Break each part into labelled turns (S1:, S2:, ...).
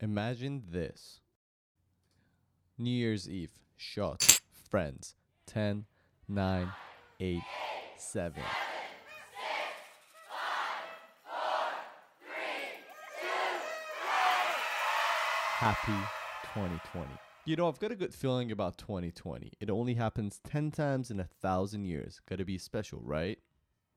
S1: Imagine this New Year's Eve, shot, friends, 10, 9, 8, 7. Happy 2020. You know, I've got a good feeling about 2020. It only happens 10 times in a thousand years. Gotta be special, right?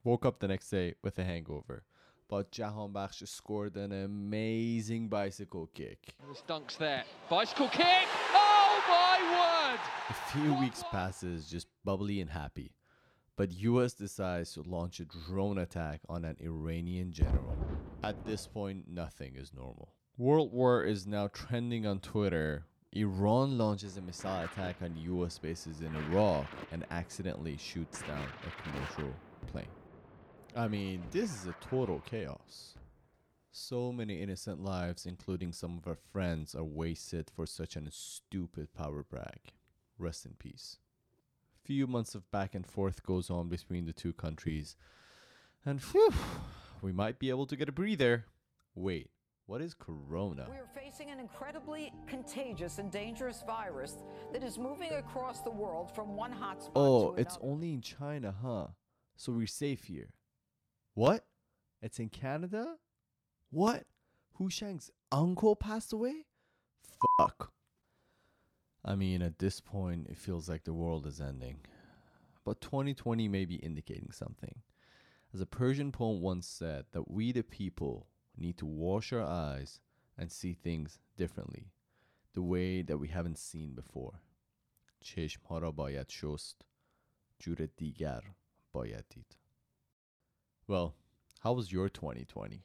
S1: Woke up the next day with a hangover. But Jahanbakhsh scored an amazing bicycle kick.
S2: There's dunks there. Bicycle kick! Oh my word!
S1: A few weeks passes just bubbly and happy. But US decides to launch a drone attack on an Iranian general. At this point, nothing is normal. World War is now trending on Twitter. Iran launches a missile attack on US bases in Iraq and accidentally shoots down a commercial plane. I mean, this is a total chaos. So many innocent lives, including some of our friends, are wasted for such a stupid power brag. Rest in peace. Few months of back and forth goes on between the two countries, and phew, we might be able to get a breather. Wait, what is corona?
S3: We are facing an incredibly contagious and dangerous virus that is moving across the world from one hotspot
S1: Oh,
S3: to
S1: it's only in China, huh? So we're safe here. What? It's in Canada? What? Hu Shang's uncle passed away? Fuck. I mean, at this point, it feels like the world is ending. But 2020 may be indicating something. As a Persian poem once said, that we the people need to wash our eyes and see things differently, the way that we haven't seen before. چشمها را باید شست جور دیگر باید دید Well, how was your 2020?